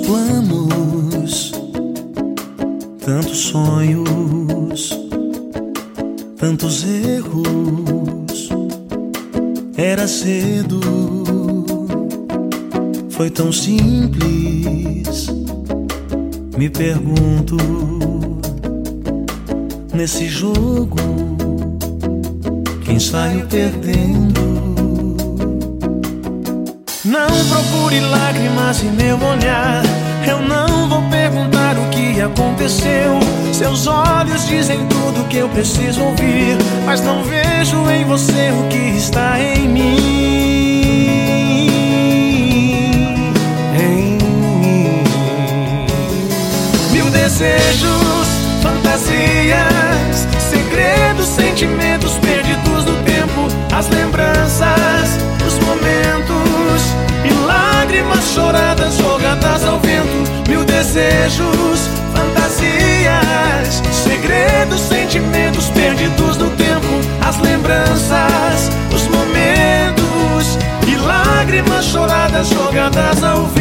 planos, tantos sonhos, tantos erros. Era cedo, foi tão simples. Me pergunto, nesse jogo, quem saiu perdendo? Não procure lágrimas em meu olhar. Eu não vou perguntar o que aconteceu. Seus olhos dizem tudo que eu preciso ouvir. Mas não vejo em você o que está em mim. Em mim. Mil desejos, fantasias, segredos, sentimentos perdidos choradas jogadas ao vento, mil desejos, fantasias, segredos, sentimentos perdidos no tempo, as lembranças, os momentos e lágrimas choradas jogadas ao vento.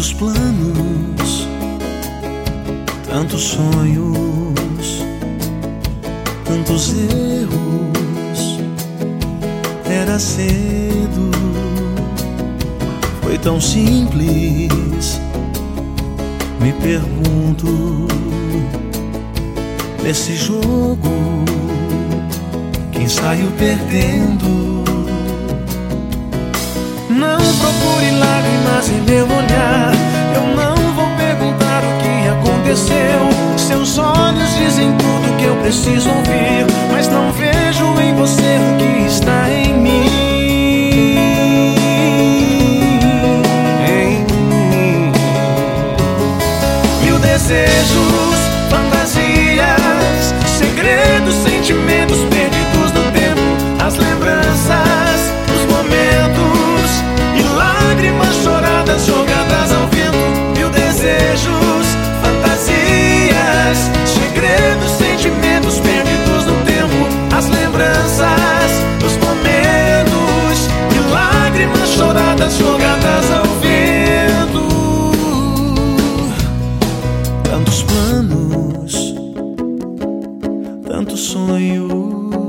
Tantos planos, tantos sonhos, tantos erros. Era cedo, foi tão simples. Me pergunto, nesse jogo, quem saiu perdendo? Não procure lágrimas em meu olhar. Seus olhos dizem tudo que eu preciso ouvir. Mas não vejo em você o que está em mim. Em mim. Mil desejos, fantasias, Tantos planos, tantos sonhos